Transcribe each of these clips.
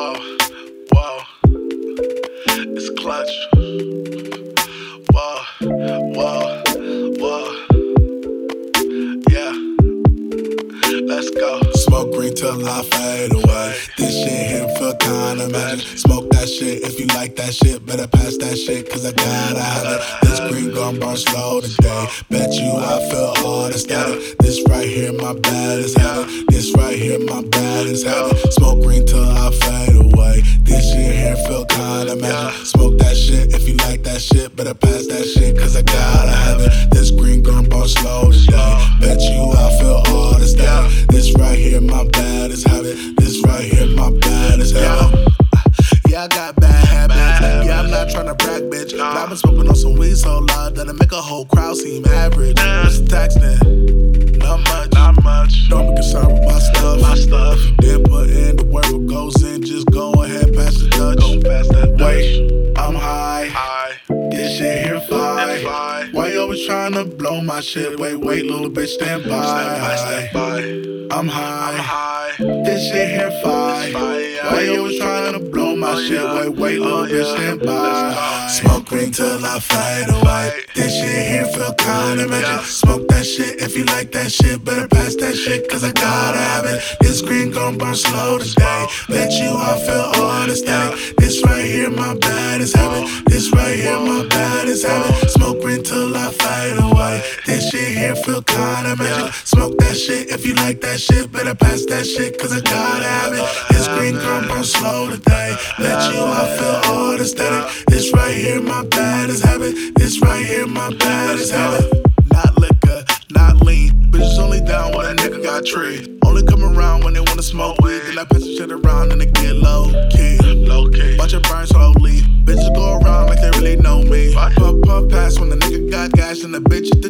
Wow, wow, it's clutch. Wow, wow, wow, yeah, let's go. Smoke green till I fade away. This shit here feel kinda magic. Smoke that shit if you like that shit. Better pass that shit, cause I gotta have it. This green gon' burn slow today. Bet you I feel all the static. This right here, my bad is habit. This right here, my bad is habit. Smoke green till I fade away. This shit here feel kinda magic. Smoke that shit if you like that shit. Better pass that shit, cause I gotta have it. This green gon' burn slow today. Bet you I feel all the static. This right here, my bad is habit. This right here, my bad is habit. Yeah, I got been smoking on some weed so loud that I make a whole crowd seem average. What's the tax then? Not much. Not much. Don't be concerned with my stuff. My stuff. Then put in the work, what goes in, just go ahead, pass the Dutch. Go past that Wait, I'm high. High. This shit here fly. Fly. Why you always trying to blow my shit? Wait, wait, little bitch, stand by. Stand by, stand by. I'm I'm high. high. This shit here fire. It's fire. Why you always trying to blow my Oh, shit? yeah. Wait, wait, little Oh, bitch, yeah. stand by. Green till I fade away. Oh, this shit here feel kinda magic. Smoke that shit if you like that shit. Better pass that shit, cause I gotta have it. This green gon' burn slow today. Bet you I feel all the static. This right here, my bad is habit. This right here, my bad is habit. Smoke green till I fade away. Oh, this shit here feel kinda magic. Smoke that shit if you like that shit. Better pass that shit, cause I gotta have it. This gon' slow today. Let you I feel all the static. This right here, my bad is habit. This right here, my bad is habit. Not liquor, not lean. Bitches only down when a nigga got tree. Only come around when they wanna smoke weed. Then I pass the shit around and they get low key. Low key. Watch it burn slowly. Bitches go around like they really know me. Puff, puff, pass when the nigga got gas and the bitch hit the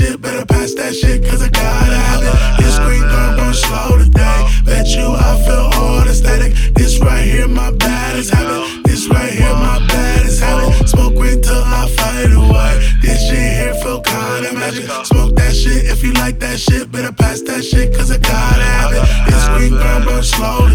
shit. Better pass that shit cause I gotta have it. This green gon' burn slow today. Bet you I feel all the static. This right here, my bad is habit. This right here, my bad is habit. Smoke green till I fade away. This shit here feel kinda magic. Smoke that shit if you like that shit. Better pass that shit cause I gotta have it. This green gon' burn slow